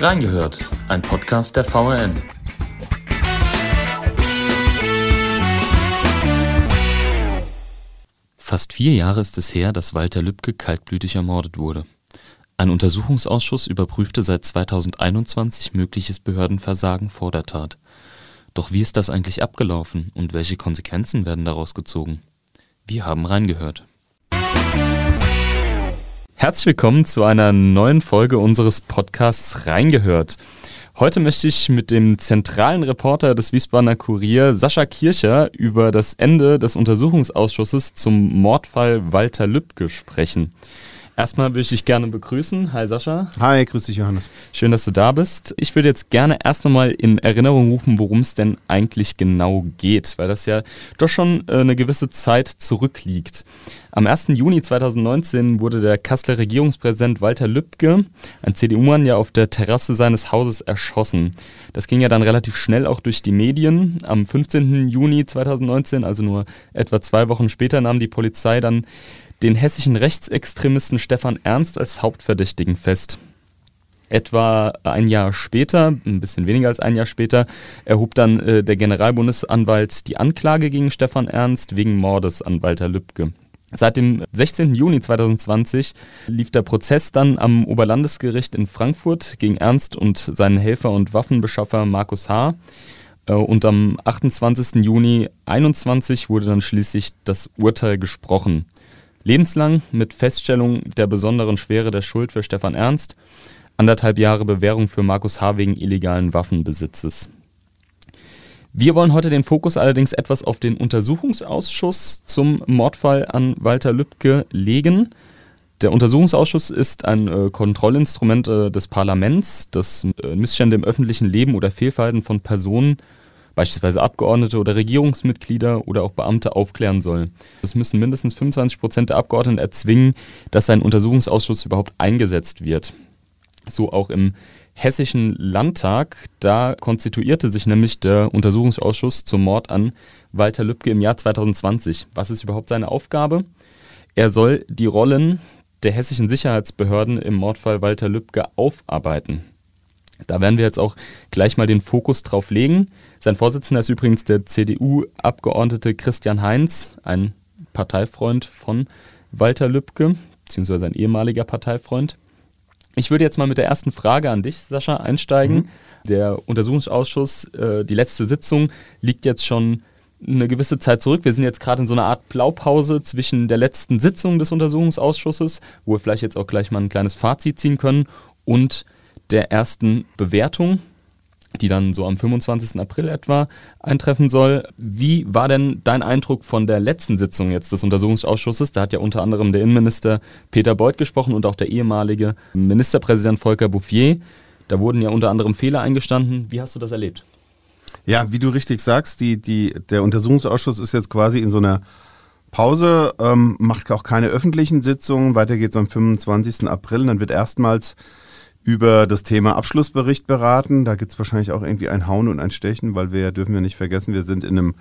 Reingehört, ein Podcast der VRN. Fast vier Jahre ist es her, dass Walter Lübcke kaltblütig ermordet wurde. Ein Untersuchungsausschuss überprüfte seit 2021 mögliches Behördenversagen vor der Tat. Doch wie ist das eigentlich abgelaufen und welche Konsequenzen werden daraus gezogen? Wir haben reingehört. Herzlich willkommen zu einer neuen Folge unseres Podcasts Reingehört. Heute möchte ich mit dem zentralen Reporter des Wiesbadener Kurier, Sascha Kircher, über das Ende des Untersuchungsausschusses zum Mordfall Walter Lübcke sprechen. Erstmal würde ich dich gerne begrüßen. Hi Sascha. Hi, grüß dich Johannes. Schön, dass du da bist. Ich würde jetzt gerne erst einmal in Erinnerung rufen, worum es denn eigentlich genau geht, weil das ja doch schon äh, eine gewisse Zeit zurückliegt. Am 1. Juni 2019 wurde der Kasseler Regierungspräsident Walter Lübcke, ein CDU-Mann, ja auf der Terrasse seines Hauses erschossen. Das ging ja dann relativ schnell auch durch die Medien. Am 15. Juni 2019, also nur etwa zwei Wochen später, nahm die Polizei dann den hessischen Rechtsextremisten Stefan Ernst als Hauptverdächtigen fest. Etwa ein Jahr später, ein bisschen weniger als ein Jahr später, erhob dann äh, der Generalbundesanwalt die Anklage gegen Stefan Ernst wegen Mordes an Walter Lübcke. Seit dem 16. Juni 2020 lief der Prozess dann am Oberlandesgericht in Frankfurt gegen Ernst und seinen Helfer und Waffenbeschaffer Markus H. Äh, und am 28. Juni 2021 wurde dann schließlich das Urteil gesprochen. Lebenslang mit Feststellung der besonderen Schwere der Schuld für Stefan Ernst, anderthalb Jahre Bewährung für Markus H. wegen illegalen Waffenbesitzes. Wir wollen heute den Fokus allerdings etwas auf den Untersuchungsausschuss zum Mordfall an Walter Lübcke legen. Der Untersuchungsausschuss ist ein äh, Kontrollinstrument äh, des Parlaments, das äh, Missstände im öffentlichen Leben oder Fehlverhalten von Personen beispielsweise Abgeordnete oder Regierungsmitglieder oder auch Beamte aufklären soll. Es müssen mindestens 25 Prozent der Abgeordneten erzwingen, dass ein Untersuchungsausschuss überhaupt eingesetzt wird. So auch im Hessischen Landtag. Da konstituierte sich nämlich der Untersuchungsausschuss zum Mord an Walter Lübcke im Jahr 2020. Was ist überhaupt seine Aufgabe? Er soll die Rollen der hessischen Sicherheitsbehörden im Mordfall Walter Lübcke aufarbeiten. Da werden wir jetzt auch gleich mal den Fokus drauf legen. Sein Vorsitzender ist übrigens der CDU-Abgeordnete Christian Heinz, ein Parteifreund von Walter Lübcke, beziehungsweise ein ehemaliger Parteifreund. Ich würde jetzt mal mit der ersten Frage an dich, Sascha, einsteigen. Mhm. Der Untersuchungsausschuss, äh, die letzte Sitzung, liegt jetzt schon eine gewisse Zeit zurück. Wir sind jetzt gerade in so einer Art Blaupause zwischen der letzten Sitzung des Untersuchungsausschusses, wo wir vielleicht jetzt auch gleich mal ein kleines Fazit ziehen können, und der ersten Bewertung, die dann so am 25. April etwa eintreffen soll. Wie war denn dein Eindruck von der letzten Sitzung jetzt des Untersuchungsausschusses? Da hat ja unter anderem der Innenminister Peter Beuth gesprochen und auch der ehemalige Ministerpräsident Volker Bouffier. Da wurden ja unter anderem Fehler eingestanden. Wie hast du das erlebt? Ja, wie du richtig sagst, die, die, der Untersuchungsausschuss ist jetzt quasi in so einer Pause, ähm, macht auch keine öffentlichen Sitzungen. Weiter geht es am 25. April. Dann wird erstmals über das Thema Abschlussbericht beraten. Da gibt es wahrscheinlich auch irgendwie ein Hauen und ein Stechen, weil wir dürfen wir nicht vergessen, wir sind in einem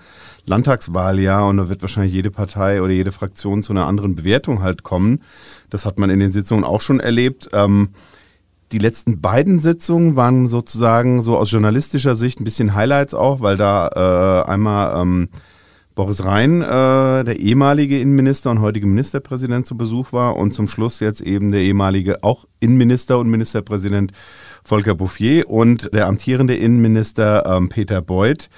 Landtagswahljahr und da wird wahrscheinlich jede Partei oder jede Fraktion zu einer anderen Bewertung halt kommen. Das hat man in den Sitzungen auch schon erlebt. Ähm, die letzten beiden Sitzungen waren sozusagen so aus journalistischer Sicht ein bisschen Highlights auch, weil da äh, einmal ähm, Boris Rhein, äh, der ehemalige Innenminister und heutige Ministerpräsident, zu Besuch war und zum Schluss jetzt eben der ehemalige auch Innenminister und Ministerpräsident Volker Bouffier und der amtierende Innenminister ähm, Peter Beuth.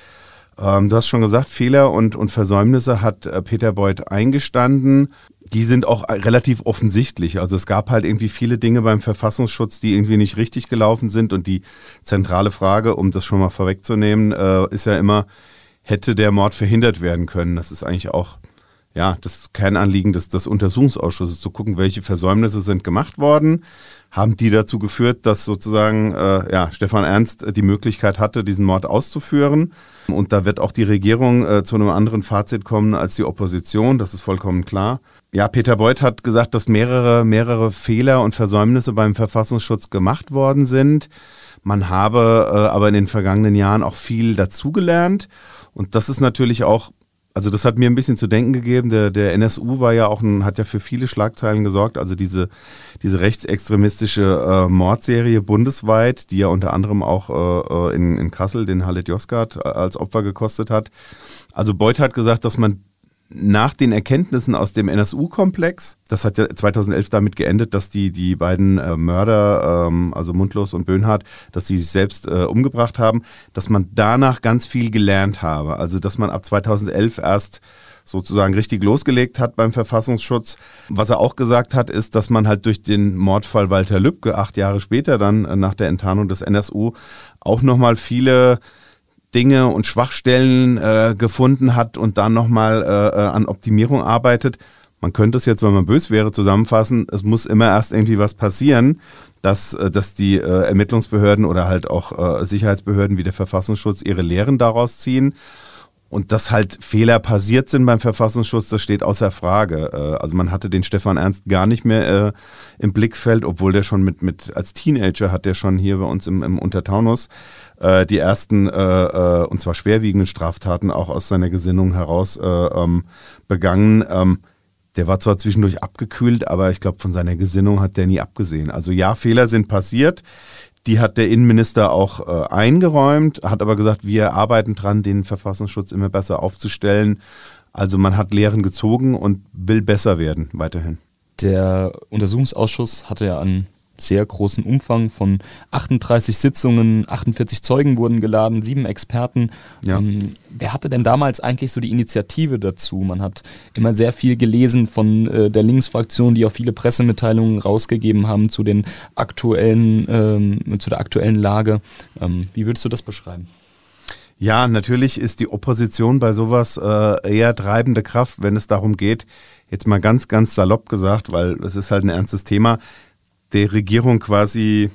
Ähm, du hast schon gesagt, Fehler und, und Versäumnisse hat äh, Peter Beuth eingestanden. Die sind auch relativ offensichtlich. Also es gab halt irgendwie viele Dinge beim Verfassungsschutz, die irgendwie nicht richtig gelaufen sind. Und die zentrale Frage, um das schon mal vorwegzunehmen, äh, ist ja immer, hätte der Mord verhindert werden können. Das ist eigentlich auch ja, das Kernanliegen des, des Untersuchungsausschusses, zu gucken, welche Versäumnisse sind gemacht worden. Haben die dazu geführt, dass sozusagen äh, ja, Stefan Ernst die Möglichkeit hatte, diesen Mord auszuführen? Und da wird auch die Regierung äh, zu einem anderen Fazit kommen als die Opposition, das ist vollkommen klar. Ja, Peter Beuth hat gesagt, dass mehrere, mehrere Fehler und Versäumnisse beim Verfassungsschutz gemacht worden sind. Man habe äh, aber in den vergangenen Jahren auch viel dazugelernt. Und das ist natürlich auch Also das hat mir ein bisschen zu denken gegeben. Der, der NSU war ja auch ein, hat ja für viele Schlagzeilen gesorgt. Also diese, diese rechtsextremistische äh, Mordserie bundesweit, die ja unter anderem auch äh, äh in, in Kassel den Halit Yozgat als Opfer gekostet hat. Also Beuth hat gesagt, dass man nach den Erkenntnissen aus dem NSU-Komplex, das hat ja 2011 damit geendet, dass die, die beiden äh, Mörder, ähm, also Mundlos und Böhnhardt, dass sie sich selbst äh, umgebracht haben, dass man danach ganz viel gelernt habe. Also dass man ab 2011 erst sozusagen richtig losgelegt hat beim Verfassungsschutz. Was er auch gesagt hat, ist, dass man halt durch den Mordfall Walter Lübcke acht Jahre später dann äh, nach der Enttarnung des NSU auch nochmal viele Dinge und Schwachstellen äh, gefunden hat und dann nochmal äh, äh, an Optimierung arbeitet. Man könnte es jetzt, wenn man bös wäre, zusammenfassen, es muss immer erst irgendwie was passieren, dass, äh, dass die äh, Ermittlungsbehörden oder halt auch äh, Sicherheitsbehörden wie der Verfassungsschutz ihre Lehren daraus ziehen. Und dass halt Fehler passiert sind beim Verfassungsschutz, das steht außer Frage. Äh, also man hatte den Stefan Ernst gar nicht mehr äh, im Blickfeld, obwohl der schon mit, mit als Teenager hat der schon hier bei uns im, im Untertaunus äh, die ersten äh, äh, und zwar schwerwiegenden Straftaten auch aus seiner Gesinnung heraus äh, ähm, begangen. Ähm, der war zwar zwischendurch abgekühlt, aber ich glaube, von seiner Gesinnung hat der nie abgesehen. Also ja, Fehler sind passiert. Die hat der Innenminister auch äh, eingeräumt, hat aber gesagt, wir arbeiten dran, den Verfassungsschutz immer besser aufzustellen. Also man hat Lehren gezogen und will besser werden weiterhin. Der Untersuchungsausschuss hatte ja an sehr großen Umfang von 38 Sitzungen, 48 Zeugen wurden geladen, sieben Experten. Ja. Ähm, wer hatte denn damals eigentlich so die Initiative dazu? Man hat immer sehr viel gelesen von äh, der Linksfraktion, die auch viele Pressemitteilungen rausgegeben haben zu den aktuellen, ähm, zu der aktuellen Lage. Ähm, wie würdest du das beschreiben? Ja, natürlich ist die Opposition bei sowas äh, eher treibende Kraft, wenn es darum geht, jetzt mal ganz, ganz salopp gesagt, weil es ist halt ein ernstes Thema, der Regierung quasi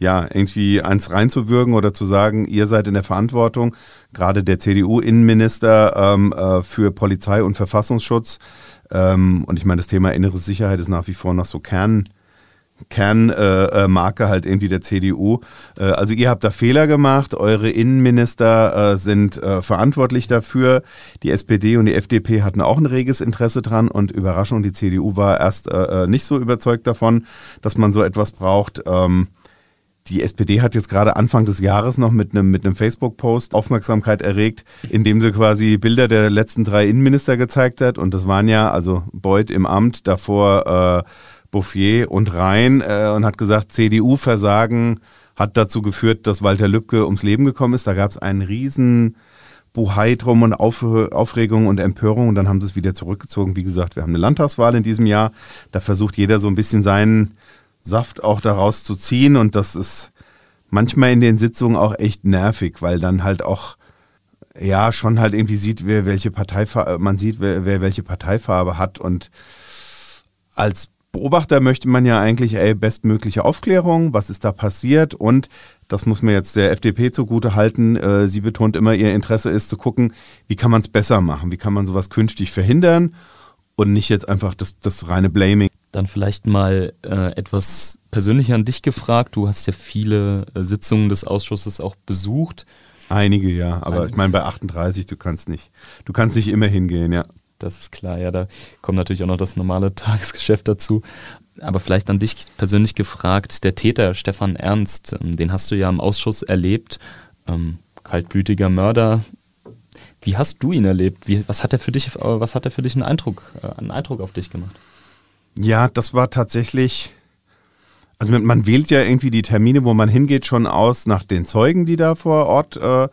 ja, irgendwie eins reinzuwürgen oder zu sagen, ihr seid in der Verantwortung, gerade der CDU-Innenminister ähm, äh, für Polizei und Verfassungsschutz. Ähm, und ich meine, das Thema innere Sicherheit ist nach wie vor noch so Kern, Kernmarke äh, äh halt irgendwie der CDU. Äh, also ihr habt da Fehler gemacht, eure Innenminister äh, sind äh, verantwortlich dafür. Die SPD und die FDP hatten auch ein reges Interesse dran und Überraschung, die CDU war erst äh, nicht so überzeugt davon, dass man so etwas braucht. Ähm, die SPD hat jetzt gerade Anfang des Jahres noch mit einem, mit Facebook-Post Aufmerksamkeit erregt, indem sie quasi Bilder der letzten drei Innenminister gezeigt hat. Und das waren ja, also Beuth im Amt, davor äh, Bouffier und Rhein äh, und hat gesagt, CDU-Versagen hat dazu geführt, dass Walter Lübcke ums Leben gekommen ist. Da gab es einen riesen Buhai drum und Auf Aufregung und Empörung und dann haben sie es wieder zurückgezogen. Wie gesagt, wir haben eine Landtagswahl in diesem Jahr. Da versucht jeder so ein bisschen seinen Saft auch daraus zu ziehen und das ist manchmal in den Sitzungen auch echt nervig, weil dann halt auch ja schon halt irgendwie sieht, wer welche Parteifarbe, man sieht, wer, wer welche Parteifarbe hat und als Beobachter möchte man ja eigentlich, ey, bestmögliche Aufklärung, was ist da passiert und das muss man jetzt der FDP zugute halten. Äh, sie betont immer, ihr Interesse ist zu gucken, wie kann man es besser machen, wie kann man sowas künftig verhindern und nicht jetzt einfach das, das reine Blaming. Dann vielleicht mal äh, etwas persönlich an dich gefragt. Du hast ja viele äh, Sitzungen des Ausschusses auch besucht. Einige, ja, aber Einige. ich meine bei 38, du kannst nicht, du kannst nicht immer hingehen, ja das ist klar. Ja, da kommt natürlich auch noch das normale Tagesgeschäft dazu. Aber vielleicht an dich persönlich gefragt, der Täter Stefan Ernst, ähm, den hast du ja im Ausschuss erlebt, ähm, kaltblütiger Mörder. Wie hast du ihn erlebt? Wie, was hat er für dich, äh, was hat er für dich einen Eindruck, äh, einen Eindruck auf dich gemacht? Ja, das war tatsächlich also man wählt ja irgendwie die Termine, wo man hingeht, schon aus nach den Zeugen, die da vor Ort äh,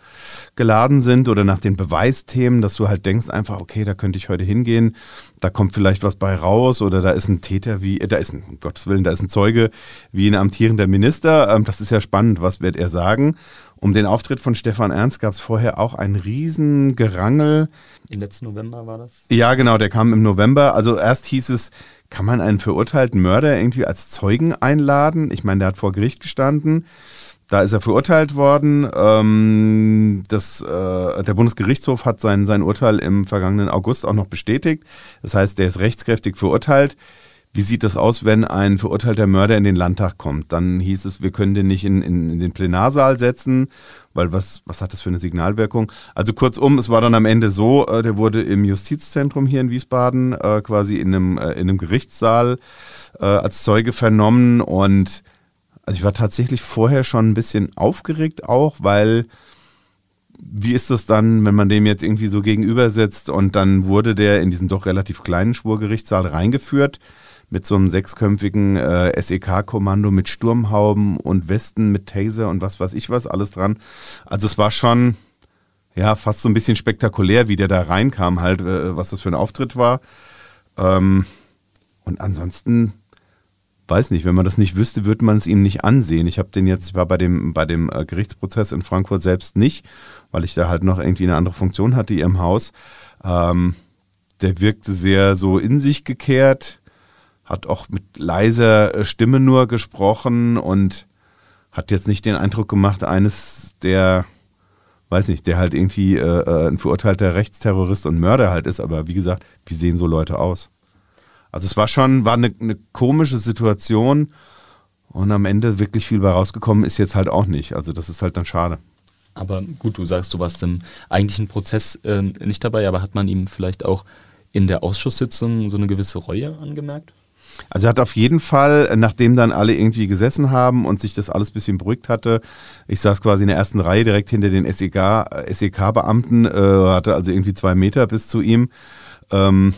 geladen sind oder nach den Beweisthemen, dass du halt denkst einfach, okay, da könnte ich heute hingehen, da kommt vielleicht was bei raus oder da ist ein Täter wie, äh, da ist ein, um Gottes Willen, da ist ein Zeuge wie ein amtierender Minister. Ähm, das ist ja spannend, was wird er sagen? Um den Auftritt von Stefan Ernst gab es vorher auch ein Riesengerangel. Im letzten November war das? Ja, genau, der kam im November. Also erst hieß es, kann man einen verurteilten Mörder irgendwie als Zeugen einladen? Ich meine, der hat vor Gericht gestanden. Da ist er verurteilt worden. Ähm, das, äh, der Bundesgerichtshof hat sein, sein Urteil im vergangenen August auch noch bestätigt. Das heißt, der ist rechtskräftig verurteilt. Wie sieht das aus, wenn ein verurteilter Mörder in den Landtag kommt? Dann hieß es, wir können den nicht in, in, in den Plenarsaal setzen, weil was, was hat das für eine Signalwirkung? Also kurzum, es war dann am Ende so, äh, der wurde im Justizzentrum hier in Wiesbaden äh, quasi in einem, äh, in einem Gerichtssaal äh, als Zeuge vernommen und also ich war tatsächlich vorher schon ein bisschen aufgeregt auch, weil wie ist das dann, wenn man dem jetzt irgendwie so gegenüber sitzt und dann wurde der in diesen doch relativ kleinen Schwurgerichtssaal reingeführt mit so einem sechsköpfigen äh, SEK-Kommando mit Sturmhauben und Westen mit Taser und was weiß ich was alles dran. Also es war schon ja fast so ein bisschen spektakulär, wie der da reinkam, halt, äh, was das für ein Auftritt war. Ähm, und ansonsten weiß nicht, wenn man das nicht wüsste, würde man es ihm nicht ansehen. Ich habe den jetzt, ich war bei dem, bei dem äh, Gerichtsprozess in Frankfurt selbst nicht, weil ich da halt noch irgendwie eine andere Funktion hatte hier im Haus. Ähm, der wirkte sehr so in sich gekehrt, hat auch mit leiser äh, Stimme nur gesprochen und hat jetzt nicht den Eindruck gemacht, eines der, weiß nicht, der halt irgendwie äh, äh, ein verurteilter Rechtsterrorist und Mörder halt ist, aber wie gesagt, wie sehen so Leute aus? Also es war schon, war eine, eine komische Situation und am Ende wirklich viel bei rausgekommen ist jetzt halt auch nicht. Also das ist halt dann schade. Aber gut, du sagst, du warst im eigentlichen Prozess äh, nicht dabei, aber hat man ihm vielleicht auch in der Ausschusssitzung so eine gewisse Reue angemerkt? Also er hat auf jeden Fall, nachdem dann alle irgendwie gesessen haben und sich das alles ein bisschen beruhigt hatte, ich saß quasi in der ersten Reihe direkt hinter den SEK-Beamten, äh, hatte also irgendwie zwei Meter bis zu ihm. Ähm,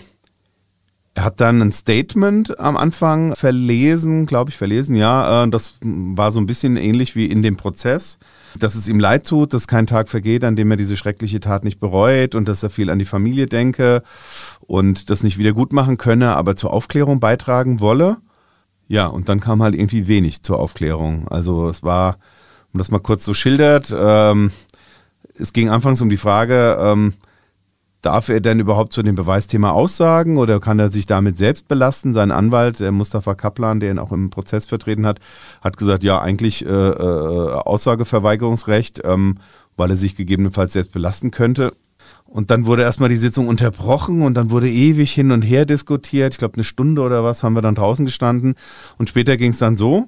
er hat dann ein Statement am Anfang verlesen, glaube ich, verlesen, ja. Äh, das war so ein bisschen ähnlich wie in dem Prozess, dass es ihm leid tut, dass kein Tag vergeht, an dem er diese schreckliche Tat nicht bereut und dass er viel an die Familie denke und das nicht wieder gut machen könne, aber zur Aufklärung beitragen wolle. Ja, und dann kam halt irgendwie wenig zur Aufklärung. Also es war, um das mal kurz so schildert, ähm, es ging anfangs um die Frage, ähm, Darf er denn überhaupt zu dem Beweisthema aussagen oder kann er sich damit selbst belasten? Sein Anwalt, der Mustafa Kaplan, der ihn auch im Prozess vertreten hat, hat gesagt, ja, eigentlich äh, äh, Aussageverweigerungsrecht, ähm, weil er sich gegebenenfalls selbst belasten könnte. Und dann wurde erstmal die Sitzung unterbrochen und dann wurde ewig hin und her diskutiert. Ich glaube, eine Stunde oder was haben wir dann draußen gestanden. Und später ging es dann so,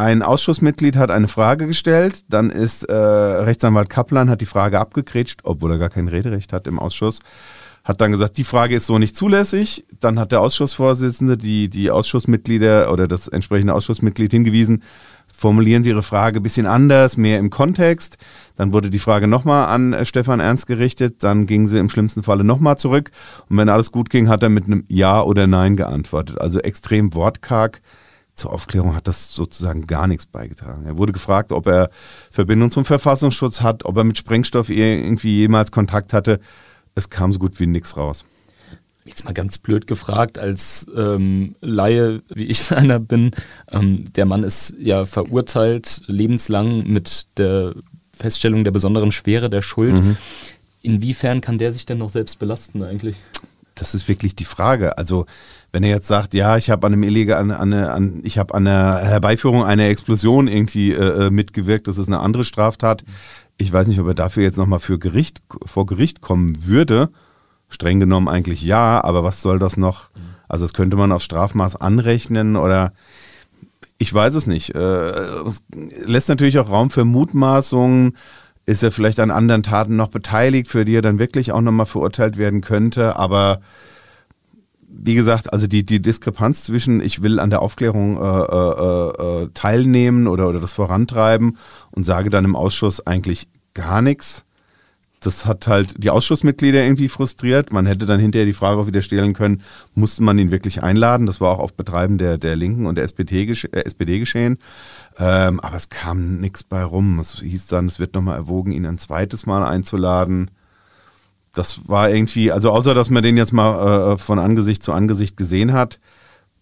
ein Ausschussmitglied hat eine Frage gestellt, dann ist äh, Rechtsanwalt Kaplan, hat die Frage abgegrätscht, obwohl er gar kein Rederecht hat im Ausschuss, hat dann gesagt, die Frage ist so nicht zulässig. Dann hat der Ausschussvorsitzende die, die Ausschussmitglieder oder das entsprechende Ausschussmitglied hingewiesen, formulieren Sie Ihre Frage ein bisschen anders, mehr im Kontext. Dann wurde die Frage nochmal an äh, Stefan Ernst gerichtet, dann ging sie im schlimmsten Falle nochmal zurück und wenn alles gut ging, hat er mit einem Ja oder Nein geantwortet. Also extrem wortkarg zur Aufklärung hat das sozusagen gar nichts beigetragen. Er wurde gefragt, ob er Verbindung zum Verfassungsschutz hat, ob er mit Sprengstoff irgendwie jemals Kontakt hatte. Es kam so gut wie nichts raus. Jetzt mal ganz blöd gefragt, als ähm, Laie, wie ich einer bin, ähm, der Mann ist ja verurteilt, lebenslang mit der Feststellung der besonderen Schwere der Schuld. Mhm. Inwiefern kann der sich denn noch selbst belasten eigentlich? Das ist wirklich die Frage. Also wenn er jetzt sagt, ja, ich habe an einem illegalen, an, an, ich habe an der Herbeiführung einer Explosion irgendwie äh, äh, mitgewirkt, das ist eine andere Straftat. Ich weiß nicht, ob er dafür jetzt nochmal für Gericht, vor Gericht kommen würde. Streng genommen eigentlich ja, aber was soll das noch? Also das könnte man auf Strafmaß anrechnen oder ich weiß es nicht. Äh, es lässt natürlich auch Raum für Mutmaßungen. Ist er vielleicht an anderen Taten noch beteiligt, für die er dann wirklich auch nochmal verurteilt werden könnte, aber wie gesagt, also die, die Diskrepanz zwischen, ich will an der Aufklärung äh, äh, äh, teilnehmen oder, oder das vorantreiben und sage dann im Ausschuss eigentlich gar nichts. Das hat halt die Ausschussmitglieder irgendwie frustriert. Man hätte dann hinterher die Frage auch wieder stellen können, musste man ihn wirklich einladen? Das war auch auf Betreiben der, der Linken und der SPD, äh, SPD geschehen. Ähm, aber es kam nichts bei rum. Es hieß dann, es wird nochmal erwogen, ihn ein zweites Mal einzuladen das war irgendwie, also außer dass man den jetzt mal äh, von Angesicht zu Angesicht gesehen hat,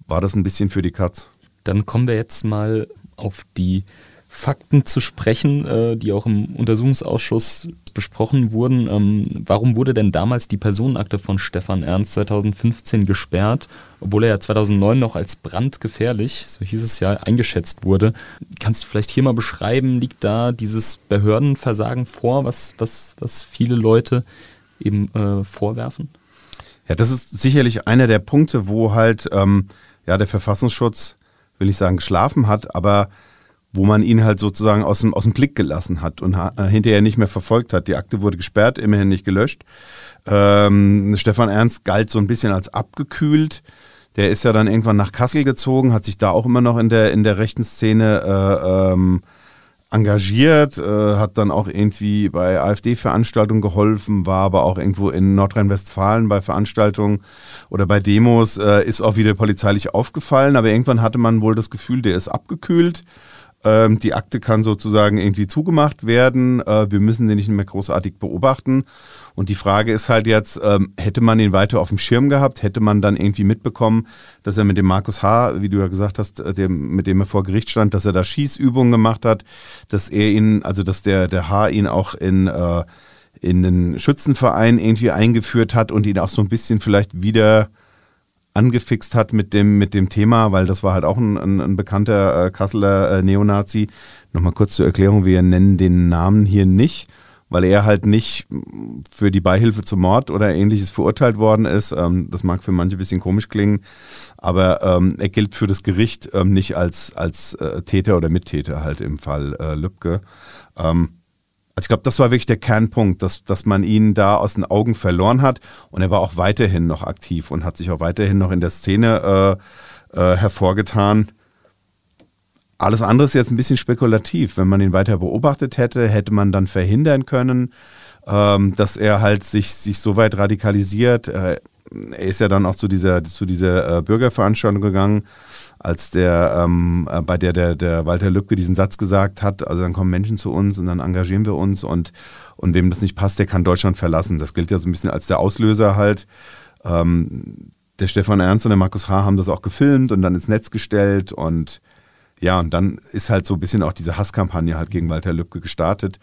war das ein bisschen für die Katz. Dann kommen wir jetzt mal auf die Fakten zu sprechen, äh, die auch im Untersuchungsausschuss besprochen wurden. Ähm, warum wurde denn damals die Personenakte von Stefan Ernst 2015 gesperrt, obwohl er ja 2009 noch als brandgefährlich, so hieß es ja, eingeschätzt wurde? Kannst du vielleicht hier mal beschreiben, liegt da dieses Behördenversagen vor, was, was, was viele Leute eben äh, vorwerfen? Ja, das ist sicherlich einer der Punkte, wo halt ähm, ja, der Verfassungsschutz, will ich sagen, geschlafen hat, aber wo man ihn halt sozusagen aus dem, aus dem Blick gelassen hat und ha hinterher nicht mehr verfolgt hat. Die Akte wurde gesperrt, immerhin nicht gelöscht. Ähm, Stefan Ernst galt so ein bisschen als abgekühlt. Der ist ja dann irgendwann nach Kassel gezogen, hat sich da auch immer noch in der, in der rechten Szene äh, ähm, engagiert, äh, hat dann auch irgendwie bei AfD-Veranstaltungen geholfen, war aber auch irgendwo in Nordrhein-Westfalen bei Veranstaltungen oder bei Demos, äh, ist auch wieder polizeilich aufgefallen, aber irgendwann hatte man wohl das Gefühl, der ist abgekühlt ähm, die Akte kann sozusagen irgendwie zugemacht werden. Äh, wir müssen den nicht mehr großartig beobachten. Und die Frage ist halt jetzt, ähm, hätte man ihn weiter auf dem Schirm gehabt? Hätte man dann irgendwie mitbekommen, dass er mit dem Markus H., wie du ja gesagt hast, äh, dem, mit dem er vor Gericht stand, dass er da Schießübungen gemacht hat, dass er ihn, also dass der, der H. ihn auch in, äh, in den Schützenverein irgendwie eingeführt hat und ihn auch so ein bisschen vielleicht wieder angefixt hat mit dem, mit dem Thema, weil das war halt auch ein, ein, ein bekannter äh, Kasseler äh, Neonazi. Nochmal kurz zur Erklärung, wir nennen den Namen hier nicht, weil er halt nicht für die Beihilfe zum Mord oder ähnliches verurteilt worden ist. Ähm, das mag für manche ein bisschen komisch klingen, aber ähm, er gilt für das Gericht ähm, nicht als, als äh, Täter oder Mittäter halt im Fall äh, Lübcke. Ähm, also ich glaube, das war wirklich der Kernpunkt, dass, dass man ihn da aus den Augen verloren hat. Und er war auch weiterhin noch aktiv und hat sich auch weiterhin noch in der Szene äh, äh, hervorgetan. Alles andere ist jetzt ein bisschen spekulativ. Wenn man ihn weiter beobachtet hätte, hätte man dann verhindern können, ähm, dass er halt sich, sich so weit radikalisiert. Äh, er ist ja dann auch zu dieser, zu dieser äh, Bürgerveranstaltung gegangen als der, ähm, äh, bei der, der der Walter Lübcke diesen Satz gesagt hat, also dann kommen Menschen zu uns und dann engagieren wir uns und, und wem das nicht passt, der kann Deutschland verlassen. Das gilt ja so ein bisschen als der Auslöser halt. Ähm, der Stefan Ernst und der Markus H. haben das auch gefilmt und dann ins Netz gestellt und ja, und dann ist halt so ein bisschen auch diese Hasskampagne halt gegen Walter Lübcke gestartet.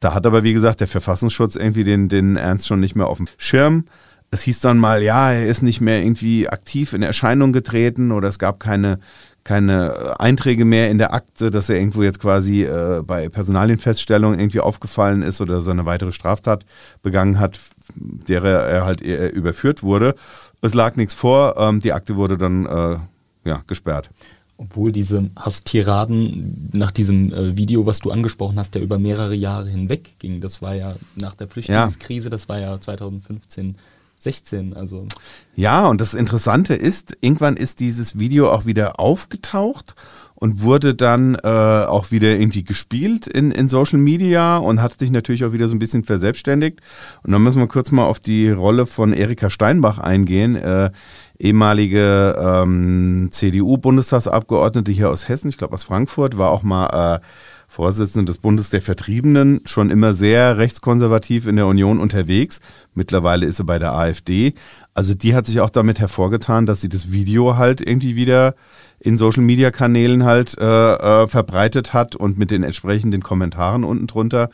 Da hat aber, wie gesagt, der Verfassungsschutz irgendwie den, den Ernst schon nicht mehr auf dem Schirm es hieß dann mal, ja, er ist nicht mehr irgendwie aktiv in Erscheinung getreten oder es gab keine, keine Einträge mehr in der Akte, dass er irgendwo jetzt quasi äh, bei Personalienfeststellung irgendwie aufgefallen ist oder so eine weitere Straftat begangen hat, der er halt überführt wurde. Es lag nichts vor, ähm, die Akte wurde dann äh, ja, gesperrt. Obwohl diese Hasstiraden nach diesem äh, Video, was du angesprochen hast, ja über mehrere Jahre hinweg ging. Das war ja nach der Flüchtlingskrise, ja. das war ja 2015 16. Also. Ja, und das Interessante ist, irgendwann ist dieses Video auch wieder aufgetaucht und wurde dann äh, auch wieder irgendwie gespielt in, in Social Media und hat sich natürlich auch wieder so ein bisschen verselbstständigt. Und dann müssen wir kurz mal auf die Rolle von Erika Steinbach eingehen, äh, ehemalige ähm, CDU-Bundestagsabgeordnete hier aus Hessen, ich glaube aus Frankfurt, war auch mal äh, Vorsitzende des Bundes der Vertriebenen, schon immer sehr rechtskonservativ in der Union unterwegs. Mittlerweile ist sie bei der AfD. Also die hat sich auch damit hervorgetan, dass sie das Video halt irgendwie wieder in Social-Media-Kanälen halt äh, äh, verbreitet hat und mit den entsprechenden Kommentaren unten drunter,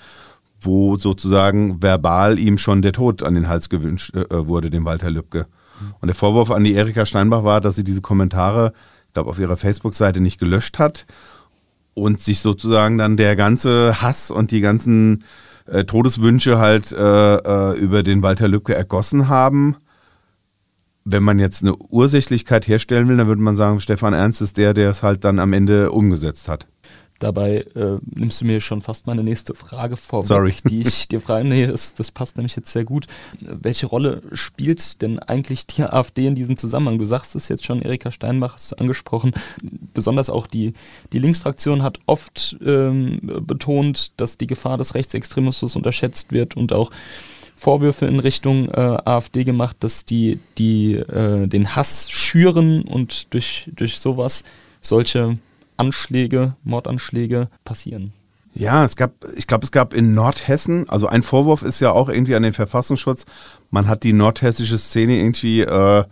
wo sozusagen verbal ihm schon der Tod an den Hals gewünscht äh, wurde, dem Walter Lübcke. Und der Vorwurf an die Erika Steinbach war, dass sie diese Kommentare, ich glaube, auf ihrer Facebook-Seite nicht gelöscht hat und sich sozusagen dann der ganze Hass und die ganzen äh, Todeswünsche halt äh, äh, über den Walter Lübcke ergossen haben. Wenn man jetzt eine Ursächlichkeit herstellen will, dann würde man sagen, Stefan Ernst ist der, der es halt dann am Ende umgesetzt hat. Dabei äh, nimmst du mir schon fast meine nächste Frage vor, Sorry. die ich dir frage. Nee, das, das passt nämlich jetzt sehr gut. Welche Rolle spielt denn eigentlich die AfD in diesem Zusammenhang? Du sagst es jetzt schon, Erika Steinbach hast du angesprochen. Besonders auch die, die Linksfraktion hat oft ähm, betont, dass die Gefahr des Rechtsextremismus unterschätzt wird und auch Vorwürfe in Richtung äh, AfD gemacht, dass die, die äh, den Hass schüren und durch, durch sowas solche Anschläge, Mordanschläge passieren. Ja, es gab, ich glaube, es gab in Nordhessen, also ein Vorwurf ist ja auch irgendwie an den Verfassungsschutz, man hat die nordhessische Szene irgendwie äh,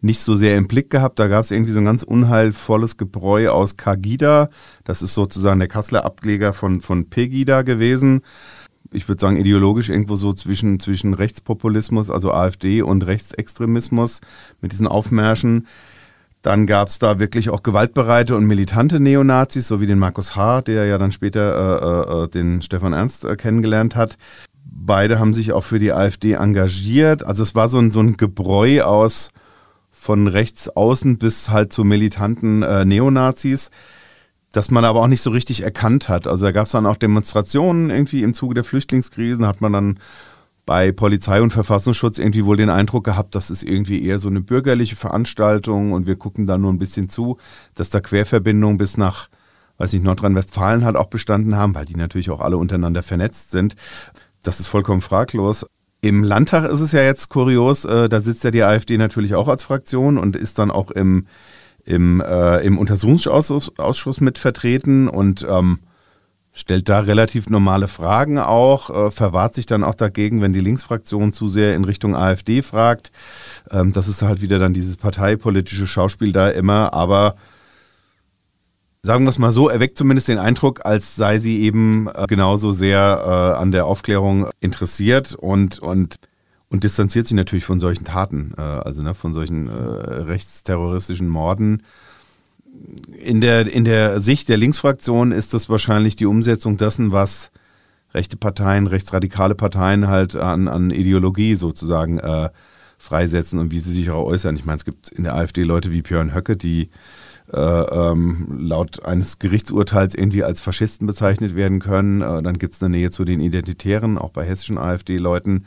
nicht so sehr im Blick gehabt. Da gab es irgendwie so ein ganz unheilvolles Gebräu aus Kagida. Das ist sozusagen der Kasseler Ableger von, von Pegida gewesen. Ich würde sagen, ideologisch irgendwo so zwischen, zwischen Rechtspopulismus, also AfD und Rechtsextremismus mit diesen Aufmärschen. Dann gab es da wirklich auch gewaltbereite und militante Neonazis, so wie den Markus H., der ja dann später äh, äh, den Stefan Ernst äh, kennengelernt hat. Beide haben sich auch für die AfD engagiert. Also es war so ein, so ein Gebräu aus von rechts außen bis halt zu militanten äh, Neonazis, dass man aber auch nicht so richtig erkannt hat. Also da gab es dann auch Demonstrationen irgendwie im Zuge der Flüchtlingskrisen, hat man dann bei Polizei und Verfassungsschutz irgendwie wohl den Eindruck gehabt, das ist irgendwie eher so eine bürgerliche Veranstaltung und wir gucken da nur ein bisschen zu, dass da Querverbindungen bis nach, weiß ich, Nordrhein-Westfalen halt auch bestanden haben, weil die natürlich auch alle untereinander vernetzt sind. Das ist vollkommen fraglos. Im Landtag ist es ja jetzt kurios, äh, da sitzt ja die AfD natürlich auch als Fraktion und ist dann auch im, im, äh, im Untersuchungsausschuss Ausschuss mit vertreten und ähm, stellt da relativ normale Fragen auch, äh, verwahrt sich dann auch dagegen, wenn die Linksfraktion zu sehr in Richtung AfD fragt. Ähm, das ist halt wieder dann dieses parteipolitische Schauspiel da immer, aber sagen wir es mal so, erweckt zumindest den Eindruck, als sei sie eben äh, genauso sehr äh, an der Aufklärung interessiert und, und, und distanziert sich natürlich von solchen Taten, äh, also ne, von solchen äh, rechtsterroristischen Morden in der, in der Sicht der Linksfraktion ist das wahrscheinlich die Umsetzung dessen, was rechte Parteien, rechtsradikale Parteien halt an, an Ideologie sozusagen äh, freisetzen und wie sie sich auch äußern. Ich meine, es gibt in der AfD Leute wie Björn Höcke, die äh, ähm, laut eines Gerichtsurteils irgendwie als Faschisten bezeichnet werden können. Äh, dann gibt es eine Nähe zu den Identitären, auch bei hessischen AfD-Leuten.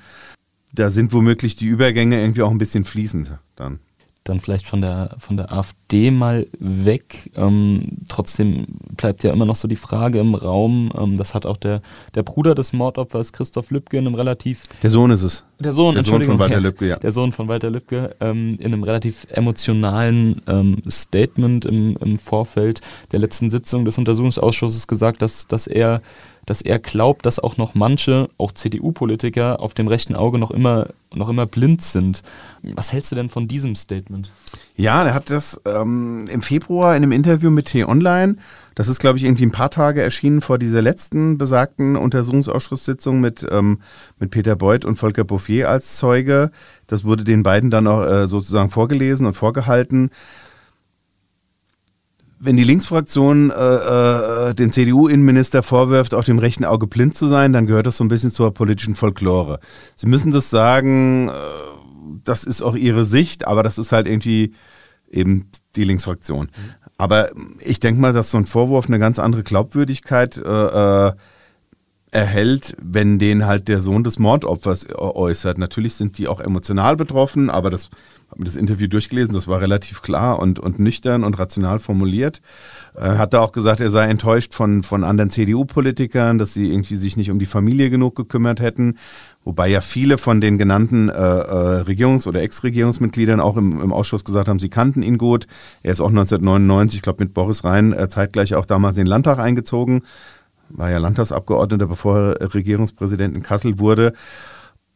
Da sind womöglich die Übergänge irgendwie auch ein bisschen fließend dann dann vielleicht von der, von der AfD mal weg. Ähm, trotzdem bleibt ja immer noch so die Frage im Raum, ähm, das hat auch der, der Bruder des Mordopfers Christoph Lübcke in einem relativ... Der Sohn ist es. Der Sohn, der Sohn von Walter Lübcke, ja. Der Sohn von Walter Lübcke ähm, in einem relativ emotionalen ähm, Statement im, im Vorfeld der letzten Sitzung des Untersuchungsausschusses gesagt, dass, dass er dass er glaubt, dass auch noch manche, auch CDU-Politiker, auf dem rechten Auge noch immer, noch immer blind sind. Was hältst du denn von diesem Statement? Ja, der hat das ähm, im Februar in einem Interview mit T-Online, das ist, glaube ich, irgendwie ein paar Tage erschienen vor dieser letzten besagten Untersuchungsausschusssitzung mit, ähm, mit Peter Beuth und Volker Bouffier als Zeuge. Das wurde den beiden dann auch äh, sozusagen vorgelesen und vorgehalten wenn die Linksfraktion äh, äh, den CDU-Innenminister vorwirft, auf dem rechten Auge blind zu sein, dann gehört das so ein bisschen zur politischen Folklore. Sie müssen das sagen, äh, das ist auch ihre Sicht, aber das ist halt irgendwie eben die Linksfraktion. Mhm. Aber ich denke mal, dass so ein Vorwurf eine ganz andere Glaubwürdigkeit äh, äh erhält, wenn den halt der Sohn des Mordopfers äußert. Natürlich sind die auch emotional betroffen, aber das habe mir das Interview durchgelesen, das war relativ klar und, und nüchtern und rational formuliert. Äh, hat da auch gesagt, er sei enttäuscht von, von anderen CDU-Politikern, dass sie irgendwie sich nicht um die Familie genug gekümmert hätten. Wobei ja viele von den genannten äh, äh, Regierungs- oder Ex-Regierungsmitgliedern auch im, im Ausschuss gesagt haben, sie kannten ihn gut. Er ist auch 1999, ich glaube mit Boris Rhein, äh, zeitgleich auch damals in den Landtag eingezogen war ja Landtagsabgeordneter, bevor er Regierungspräsident in Kassel wurde.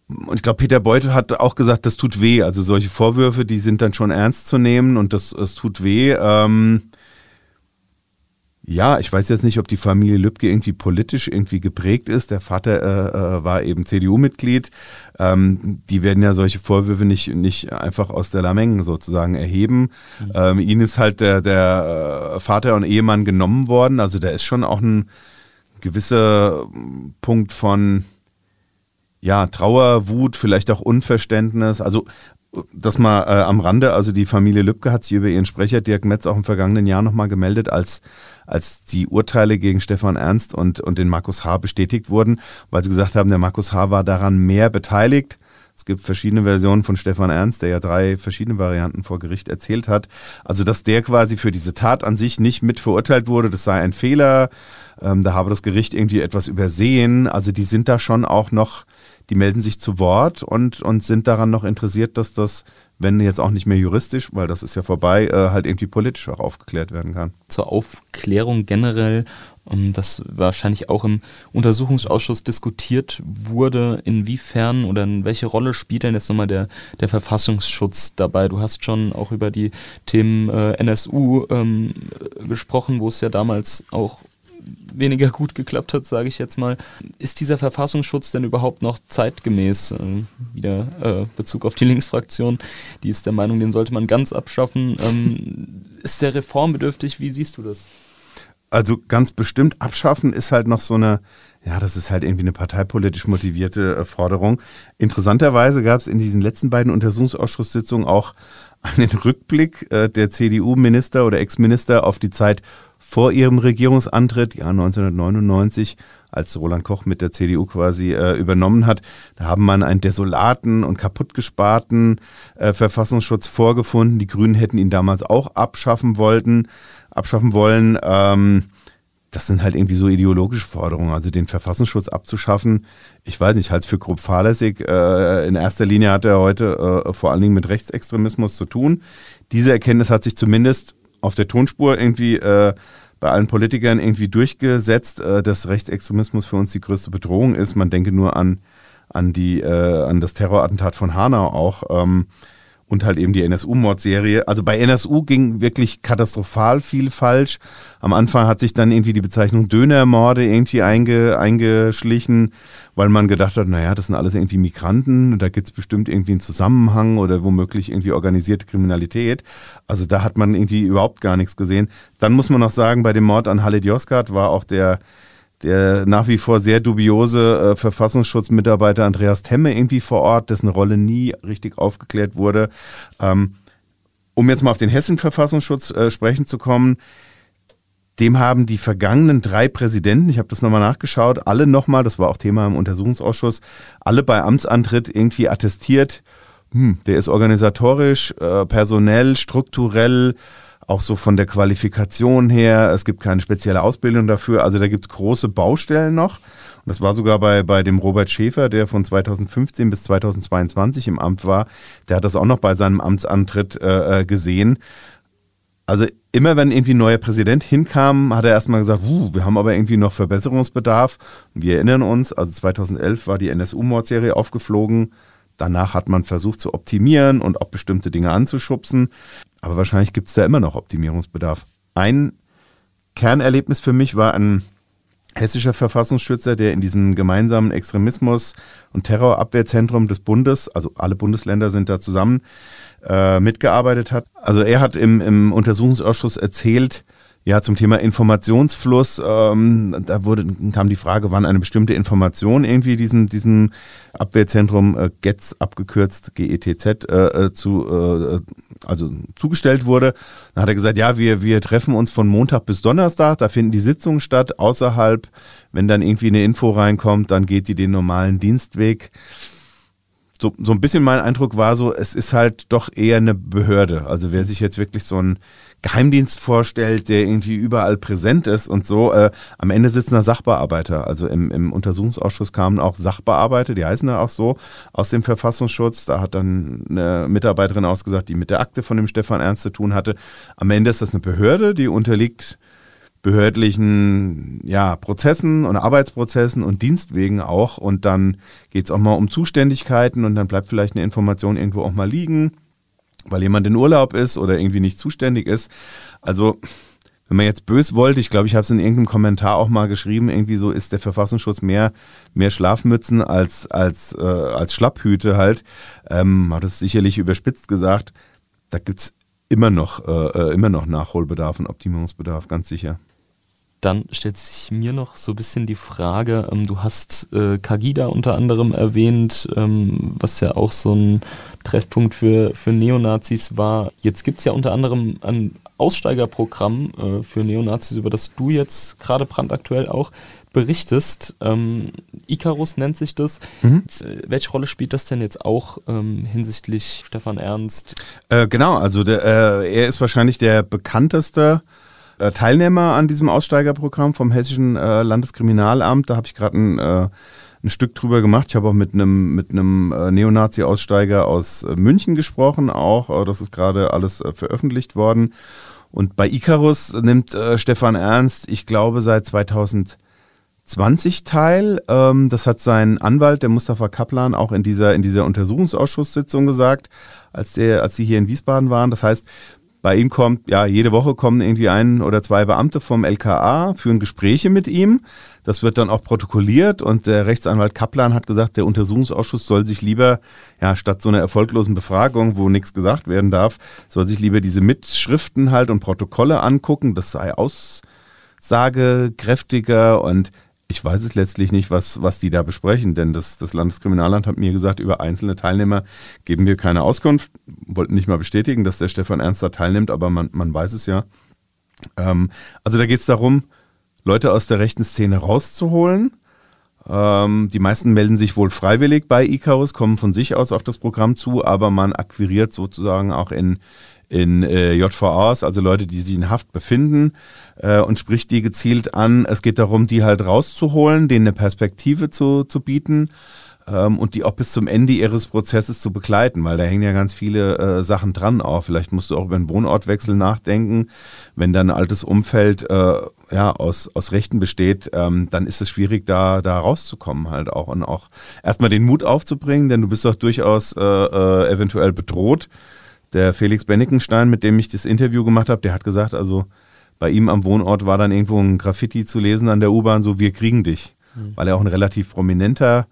Und ich glaube, Peter Beuth hat auch gesagt, das tut weh. Also solche Vorwürfe, die sind dann schon ernst zu nehmen und das, das tut weh. Ähm, ja, ich weiß jetzt nicht, ob die Familie Lübcke irgendwie politisch irgendwie geprägt ist. Der Vater äh, äh war eben CDU-Mitglied. Ähm, die werden ja solche Vorwürfe nicht, nicht einfach aus der Lameng sozusagen erheben. Mhm. Ähm, ihnen ist halt der, der äh, Vater und Ehemann genommen worden. Also da ist schon auch ein gewisser Punkt von ja, Trauer, Wut, vielleicht auch Unverständnis. Also das mal äh, am Rande, also die Familie Lübcke hat sich über ihren Sprecher Dirk Metz auch im vergangenen Jahr nochmal gemeldet, als, als die Urteile gegen Stefan Ernst und, und den Markus H. bestätigt wurden, weil sie gesagt haben, der Markus H. war daran mehr beteiligt. Es gibt verschiedene Versionen von Stefan Ernst, der ja drei verschiedene Varianten vor Gericht erzählt hat. Also, dass der quasi für diese Tat an sich nicht mit verurteilt wurde, das sei ein Fehler. Ähm, da habe das Gericht irgendwie etwas übersehen. Also, die sind da schon auch noch die melden sich zu Wort und, und sind daran noch interessiert, dass das, wenn jetzt auch nicht mehr juristisch, weil das ist ja vorbei, äh, halt irgendwie politisch auch aufgeklärt werden kann. Zur Aufklärung generell, das wahrscheinlich auch im Untersuchungsausschuss diskutiert wurde, inwiefern oder in welche Rolle spielt denn jetzt nochmal der, der Verfassungsschutz dabei? Du hast schon auch über die Themen äh, NSU ähm, gesprochen, wo es ja damals auch weniger gut geklappt hat, sage ich jetzt mal. Ist dieser Verfassungsschutz denn überhaupt noch zeitgemäß? Äh, wieder äh, Bezug auf die Linksfraktion, die ist der Meinung, den sollte man ganz abschaffen. Ähm, ist der reformbedürftig? Wie siehst du das? Also ganz bestimmt, abschaffen ist halt noch so eine, ja, das ist halt irgendwie eine parteipolitisch motivierte äh, Forderung. Interessanterweise gab es in diesen letzten beiden Untersuchungsausschusssitzungen auch einen Rückblick äh, der CDU-Minister oder Ex-Minister auf die Zeit vor ihrem Regierungsantritt, ja 1999, als Roland Koch mit der CDU quasi äh, übernommen hat. Da haben man einen desolaten und kaputtgesparten äh, Verfassungsschutz vorgefunden. Die Grünen hätten ihn damals auch abschaffen wollten, abschaffen wollen. Ähm, das sind halt irgendwie so ideologische Forderungen. Also den Verfassungsschutz abzuschaffen, ich weiß nicht, ich halte es für grob fahrlässig. Äh, in erster Linie hat er heute äh, vor allen Dingen mit Rechtsextremismus zu tun. Diese Erkenntnis hat sich zumindest auf der Tonspur irgendwie äh, bei allen Politikern irgendwie durchgesetzt, äh, dass Rechtsextremismus für uns die größte Bedrohung ist. Man denke nur an, an, die, äh, an das Terrorattentat von Hanau auch. Ähm, und halt eben die NSU-Mordserie. Also bei NSU ging wirklich katastrophal viel falsch. Am Anfang hat sich dann irgendwie die Bezeichnung Dönermorde irgendwie einge, eingeschlichen, weil man gedacht hat, naja, das sind alles irgendwie Migranten, da gibt es bestimmt irgendwie einen Zusammenhang oder womöglich irgendwie organisierte Kriminalität. Also da hat man irgendwie überhaupt gar nichts gesehen. Dann muss man noch sagen, bei dem Mord an Halit Yozgat war auch der der nach wie vor sehr dubiose äh, Verfassungsschutzmitarbeiter Andreas Temme irgendwie vor Ort, dessen Rolle nie richtig aufgeklärt wurde. Ähm, um jetzt mal auf den hessischen Verfassungsschutz äh, sprechen zu kommen, dem haben die vergangenen drei Präsidenten, ich habe das nochmal nachgeschaut, alle nochmal, das war auch Thema im Untersuchungsausschuss, alle bei Amtsantritt irgendwie attestiert, hm, der ist organisatorisch, äh, personell, strukturell, auch so von der Qualifikation her. Es gibt keine spezielle Ausbildung dafür. Also da gibt es große Baustellen noch. Und das war sogar bei, bei dem Robert Schäfer, der von 2015 bis 2022 im Amt war. Der hat das auch noch bei seinem Amtsantritt äh, äh gesehen. Also immer wenn irgendwie ein neuer Präsident hinkam, hat er erstmal gesagt, wir haben aber irgendwie noch Verbesserungsbedarf. Und wir erinnern uns, also 2011 war die NSU-Mordserie aufgeflogen. Danach hat man versucht zu optimieren und auch bestimmte Dinge anzuschubsen. Aber wahrscheinlich gibt es da immer noch Optimierungsbedarf. Ein Kernerlebnis für mich war ein hessischer Verfassungsschützer, der in diesem gemeinsamen Extremismus- und Terrorabwehrzentrum des Bundes, also alle Bundesländer sind da zusammen, äh, mitgearbeitet hat. Also er hat im, im Untersuchungsausschuss erzählt, ja, zum Thema Informationsfluss, ähm, da wurde, kam die Frage, wann eine bestimmte Information irgendwie diesem, diesem Abwehrzentrum äh, GETZ, abgekürzt GETZ, äh, äh, zu, äh, also zugestellt wurde. Dann hat er gesagt, ja, wir, wir treffen uns von Montag bis Donnerstag, da finden die Sitzungen statt. Außerhalb, wenn dann irgendwie eine Info reinkommt, dann geht die den normalen Dienstweg so, so ein bisschen mein Eindruck war so, es ist halt doch eher eine Behörde. Also wer sich jetzt wirklich so einen Geheimdienst vorstellt, der irgendwie überall präsent ist und so, äh, am Ende sitzen da Sachbearbeiter. Also im, im Untersuchungsausschuss kamen auch Sachbearbeiter, die heißen ja auch so, aus dem Verfassungsschutz. Da hat dann eine Mitarbeiterin ausgesagt, die mit der Akte von dem Stefan Ernst zu tun hatte. Am Ende ist das eine Behörde, die unterliegt behördlichen ja, Prozessen und Arbeitsprozessen und Dienstwegen auch. Und dann geht es auch mal um Zuständigkeiten und dann bleibt vielleicht eine Information irgendwo auch mal liegen, weil jemand in Urlaub ist oder irgendwie nicht zuständig ist. Also wenn man jetzt bös wollte, ich glaube, ich habe es in irgendeinem Kommentar auch mal geschrieben, irgendwie so ist der Verfassungsschutz mehr, mehr Schlafmützen als, als, äh, als Schlapphüte halt. Ähm, hat es sicherlich überspitzt gesagt. Da gibt es immer äh, äh, immer noch Nachholbedarf und Optimierungsbedarf, ganz sicher. Dann stellt sich mir noch so ein bisschen die Frage, ähm, du hast äh, Kagida unter anderem erwähnt, ähm, was ja auch so ein Treffpunkt für, für Neonazis war. Jetzt gibt es ja unter anderem ein Aussteigerprogramm äh, für Neonazis, über das du jetzt gerade brandaktuell auch berichtest. Ähm, Icarus nennt sich das. Mhm. Äh, welche Rolle spielt das denn jetzt auch ähm, hinsichtlich Stefan Ernst? Äh, genau, also der, äh, er ist wahrscheinlich der bekannteste Teilnehmer an diesem Aussteigerprogramm vom Hessischen äh, Landeskriminalamt. Da habe ich gerade ein, äh, ein Stück drüber gemacht. Ich habe auch mit einem mit äh, Neonazi-Aussteiger aus äh, München gesprochen. Auch das ist gerade alles veröffentlicht worden. Und bei Icarus nimmt Stefan Ernst, ich glaube, seit 2020 teil. Ähm, das hat sein Anwalt, der Mustafa Kaplan, auch in dieser, in dieser Untersuchungsausschusssitzung gesagt, als, der, als sie hier in Wiesbaden waren. Das heißt, bei ihm kommt, ja, jede Woche kommen irgendwie ein oder zwei Beamte vom LKA, führen Gespräche mit ihm. Das wird dann auch protokolliert und der Rechtsanwalt Kaplan hat gesagt, der Untersuchungsausschuss soll sich lieber, ja, statt so einer erfolglosen Befragung, wo nichts gesagt werden darf, soll sich lieber diese Mitschriften halt und Protokolle angucken. Das sei aus, aussagekräftiger und ich weiß es letztlich nicht, was, was die da besprechen, denn das, das Landeskriminalamt hat mir gesagt, über einzelne Teilnehmer geben wir keine Auskunft. Wollten nicht mal bestätigen, dass der Stefan Ernst da teilnimmt, aber man, man weiß es ja. Ähm, also da geht es darum, Leute aus der rechten Szene rauszuholen. Ähm, die meisten melden sich wohl freiwillig bei Icarus, kommen von sich aus auf das Programm zu, aber man akquiriert sozusagen auch in, in äh, JVAs, also Leute, die sich in Haft befinden äh, und spricht die gezielt an. Es geht darum, die halt rauszuholen, denen eine Perspektive zu, zu bieten ähm, und die auch bis zum Ende ihres Prozesses zu begleiten, weil da hängen ja ganz viele äh, Sachen dran auch. Vielleicht musst du auch über einen Wohnortwechsel nachdenken. Wenn dein altes Umfeld äh, ja, aus, aus Rechten besteht, ähm, dann ist es schwierig, da, da rauszukommen halt auch und auch erstmal den Mut aufzubringen, denn du bist doch durchaus äh, äh eventuell bedroht. Der Felix Bennickenstein, mit dem ich das Interview gemacht habe, der hat gesagt, also bei ihm am Wohnort war dann irgendwo ein Graffiti zu lesen an der U-Bahn, so wir kriegen dich. Mhm. Weil er auch ein relativ prominenter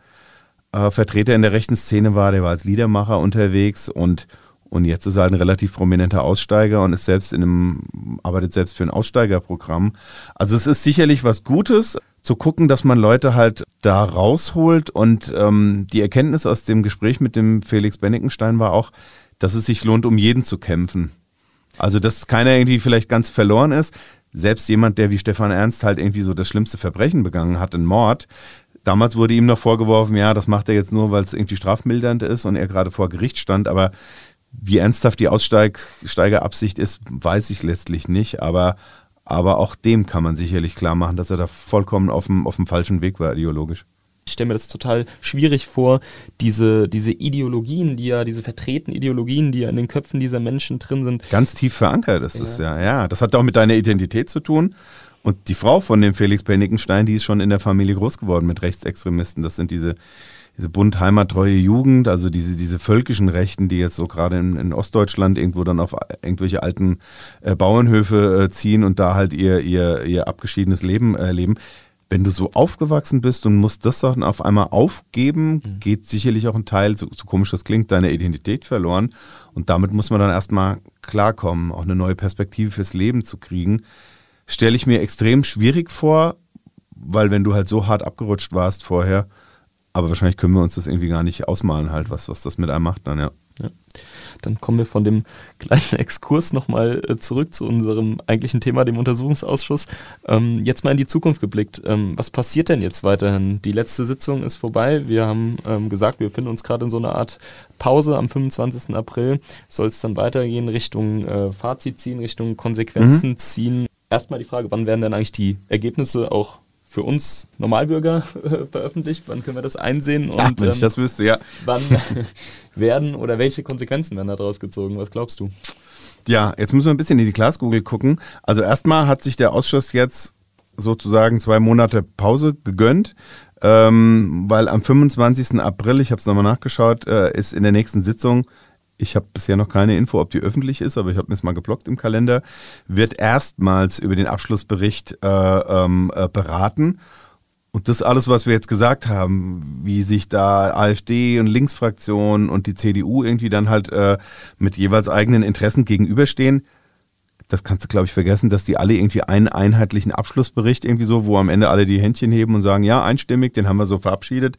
äh, Vertreter in der rechten Szene war, der war als Liedermacher unterwegs und, und jetzt ist er halt ein relativ prominenter Aussteiger und ist selbst in einem, arbeitet selbst für ein Aussteigerprogramm. Also es ist sicherlich was Gutes, zu gucken, dass man Leute halt da rausholt und ähm, die Erkenntnis aus dem Gespräch mit dem Felix Bennickenstein war auch, dass es sich lohnt, um jeden zu kämpfen. Also, dass keiner irgendwie vielleicht ganz verloren ist. Selbst jemand, der wie Stefan Ernst halt irgendwie so das schlimmste Verbrechen begangen hat, ein Mord. Damals wurde ihm noch vorgeworfen, ja, das macht er jetzt nur, weil es irgendwie strafmildernd ist und er gerade vor Gericht stand. Aber wie ernsthaft die Aussteigerabsicht ist, weiß ich letztlich nicht. Aber, aber auch dem kann man sicherlich klar machen, dass er da vollkommen auf dem, auf dem falschen Weg war, ideologisch. Ich stelle mir das total schwierig vor, diese, diese Ideologien, die ja, diese vertretenen Ideologien, die ja in den Köpfen dieser Menschen drin sind. Ganz tief verankert ist ja. das ja. Ja, das hat auch mit deiner Identität zu tun. Und die Frau von dem Felix Bennickenstein, die ist schon in der Familie groß geworden mit Rechtsextremisten. Das sind diese, diese bunt heimattreue Jugend, also diese, diese völkischen Rechten, die jetzt so gerade in, in Ostdeutschland irgendwo dann auf irgendwelche alten äh, Bauernhöfe äh, ziehen und da halt ihr, ihr, ihr abgeschiedenes Leben äh, leben wenn du so aufgewachsen bist und musst das dann auf einmal aufgeben, mhm. geht sicherlich auch ein Teil, so, so, komisch das klingt, deiner Identität verloren. Und damit muss man dann erstmal klarkommen, auch eine neue Perspektive fürs Leben zu kriegen. Stelle ich mir extrem schwierig vor, weil wenn du halt so hart abgerutscht warst vorher, aber wahrscheinlich können wir uns das irgendwie gar nicht ausmalen, halt, was, was das mit einem macht dann, ja. Ja. Dann kommen wir von dem kleinen Exkurs nochmal äh, zurück zu unserem eigentlichen Thema, dem Untersuchungsausschuss. Ähm, jetzt mal in die Zukunft geblickt. Ähm, was passiert denn jetzt weiterhin? Die letzte Sitzung ist vorbei. Wir haben ähm, gesagt, wir befinden uns gerade in so einer Art Pause. Am 25. April soll es dann weitergehen Richtung äh, Fazit ziehen, Richtung Konsequenzen mhm. ziehen. Erstmal die Frage, wann werden denn eigentlich die Ergebnisse auch für uns Normalbürger äh, veröffentlicht? Wann können wir das einsehen? Und, Ach, wenn ich ähm, das wüsste, ja. Wann werden oder welche Konsequenzen werden daraus gezogen? Was glaubst du? Ja, jetzt müssen wir ein bisschen in die Glaskugel gucken. Also erstmal hat sich der Ausschuss jetzt sozusagen zwei Monate Pause gegönnt, ähm, weil am 25. April, ich habe es nochmal nachgeschaut, äh, ist in der nächsten Sitzung ich habe bisher noch keine Info, ob die öffentlich ist, aber ich habe mir es mal geblockt im Kalender, wird erstmals über den Abschlussbericht äh, ähm, äh, beraten. Und das alles, was wir jetzt gesagt haben, wie sich da AfD und Linksfraktionen und die CDU irgendwie dann halt äh, mit jeweils eigenen Interessen gegenüberstehen, das kannst du, glaube ich, vergessen, dass die alle irgendwie einen einheitlichen Abschlussbericht irgendwie so, wo am Ende alle die Händchen heben und sagen, ja, einstimmig, den haben wir so verabschiedet.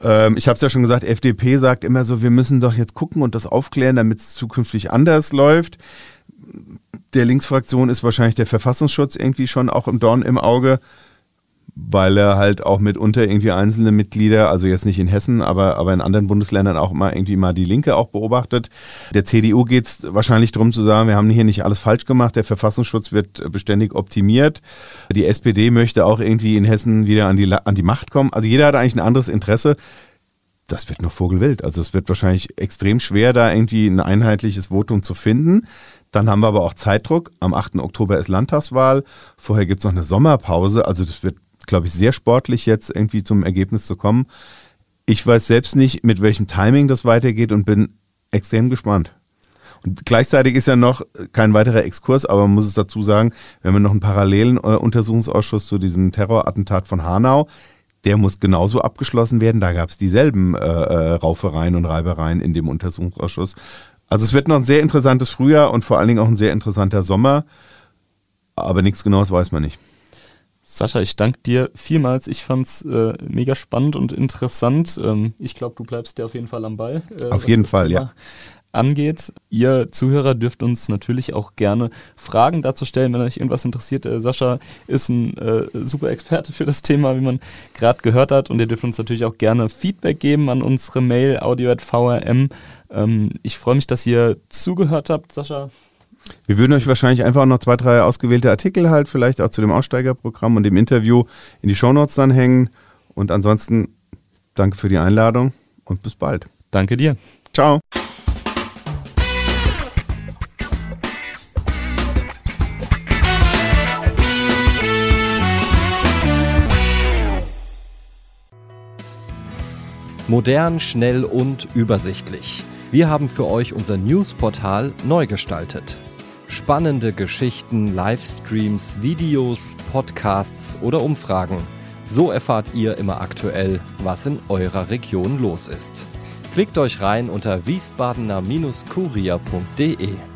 Ähm, ich habe es ja schon gesagt, FDP sagt immer so, wir müssen doch jetzt gucken und das aufklären, damit es zukünftig anders läuft. Der Linksfraktion ist wahrscheinlich der Verfassungsschutz irgendwie schon auch im Dorn im Auge weil er halt auch mitunter irgendwie einzelne Mitglieder, also jetzt nicht in Hessen, aber, aber in anderen Bundesländern auch mal irgendwie mal die Linke auch beobachtet. Der CDU geht es wahrscheinlich darum zu sagen, wir haben hier nicht alles falsch gemacht, der Verfassungsschutz wird beständig optimiert. Die SPD möchte auch irgendwie in Hessen wieder an die, an die Macht kommen. Also jeder hat eigentlich ein anderes Interesse. Das wird noch vogelwild. Also es wird wahrscheinlich extrem schwer, da irgendwie ein einheitliches Votum zu finden. Dann haben wir aber auch Zeitdruck. Am 8. Oktober ist Landtagswahl. Vorher gibt es noch eine Sommerpause. Also das wird glaube ich, sehr sportlich jetzt irgendwie zum Ergebnis zu kommen. Ich weiß selbst nicht, mit welchem Timing das weitergeht und bin extrem gespannt. Und gleichzeitig ist ja noch kein weiterer Exkurs, aber man muss es dazu sagen, wir haben noch einen parallelen äh, Untersuchungsausschuss zu diesem Terrorattentat von Hanau. Der muss genauso abgeschlossen werden. Da gab es dieselben äh, äh, Raufereien und Reibereien in dem Untersuchungsausschuss. Also es wird noch ein sehr interessantes Frühjahr und vor allen Dingen auch ein sehr interessanter Sommer. Aber nichts Genaues weiß man nicht. Sascha, ich danke dir vielmals. Ich fand es äh, mega spannend und interessant. Ähm, ich glaube, du bleibst dir auf jeden Fall am Ball. Äh, auf jeden Fall, Thema ja angeht. Ihr Zuhörer dürft uns natürlich auch gerne Fragen dazu stellen, wenn euch irgendwas interessiert. Äh, Sascha ist ein äh, super Experte für das Thema, wie man gerade gehört hat. Und ihr dürft uns natürlich auch gerne Feedback geben an unsere Mail audio.vrm. Ähm, ich freue mich, dass ihr zugehört habt, Sascha. Wir würden euch wahrscheinlich einfach noch zwei, drei ausgewählte Artikel halt vielleicht auch zu dem Aussteigerprogramm und dem Interview in die Shownotes dann hängen. Und ansonsten danke für die Einladung und bis bald. Danke dir. Ciao. Modern, schnell und übersichtlich. Wir haben für euch unser Newsportal neu gestaltet. Spannende Geschichten, Livestreams, Videos, Podcasts oder Umfragen. So erfahrt ihr immer aktuell, was in eurer Region los ist. Klickt euch rein unter wiesbadener-kurier.de.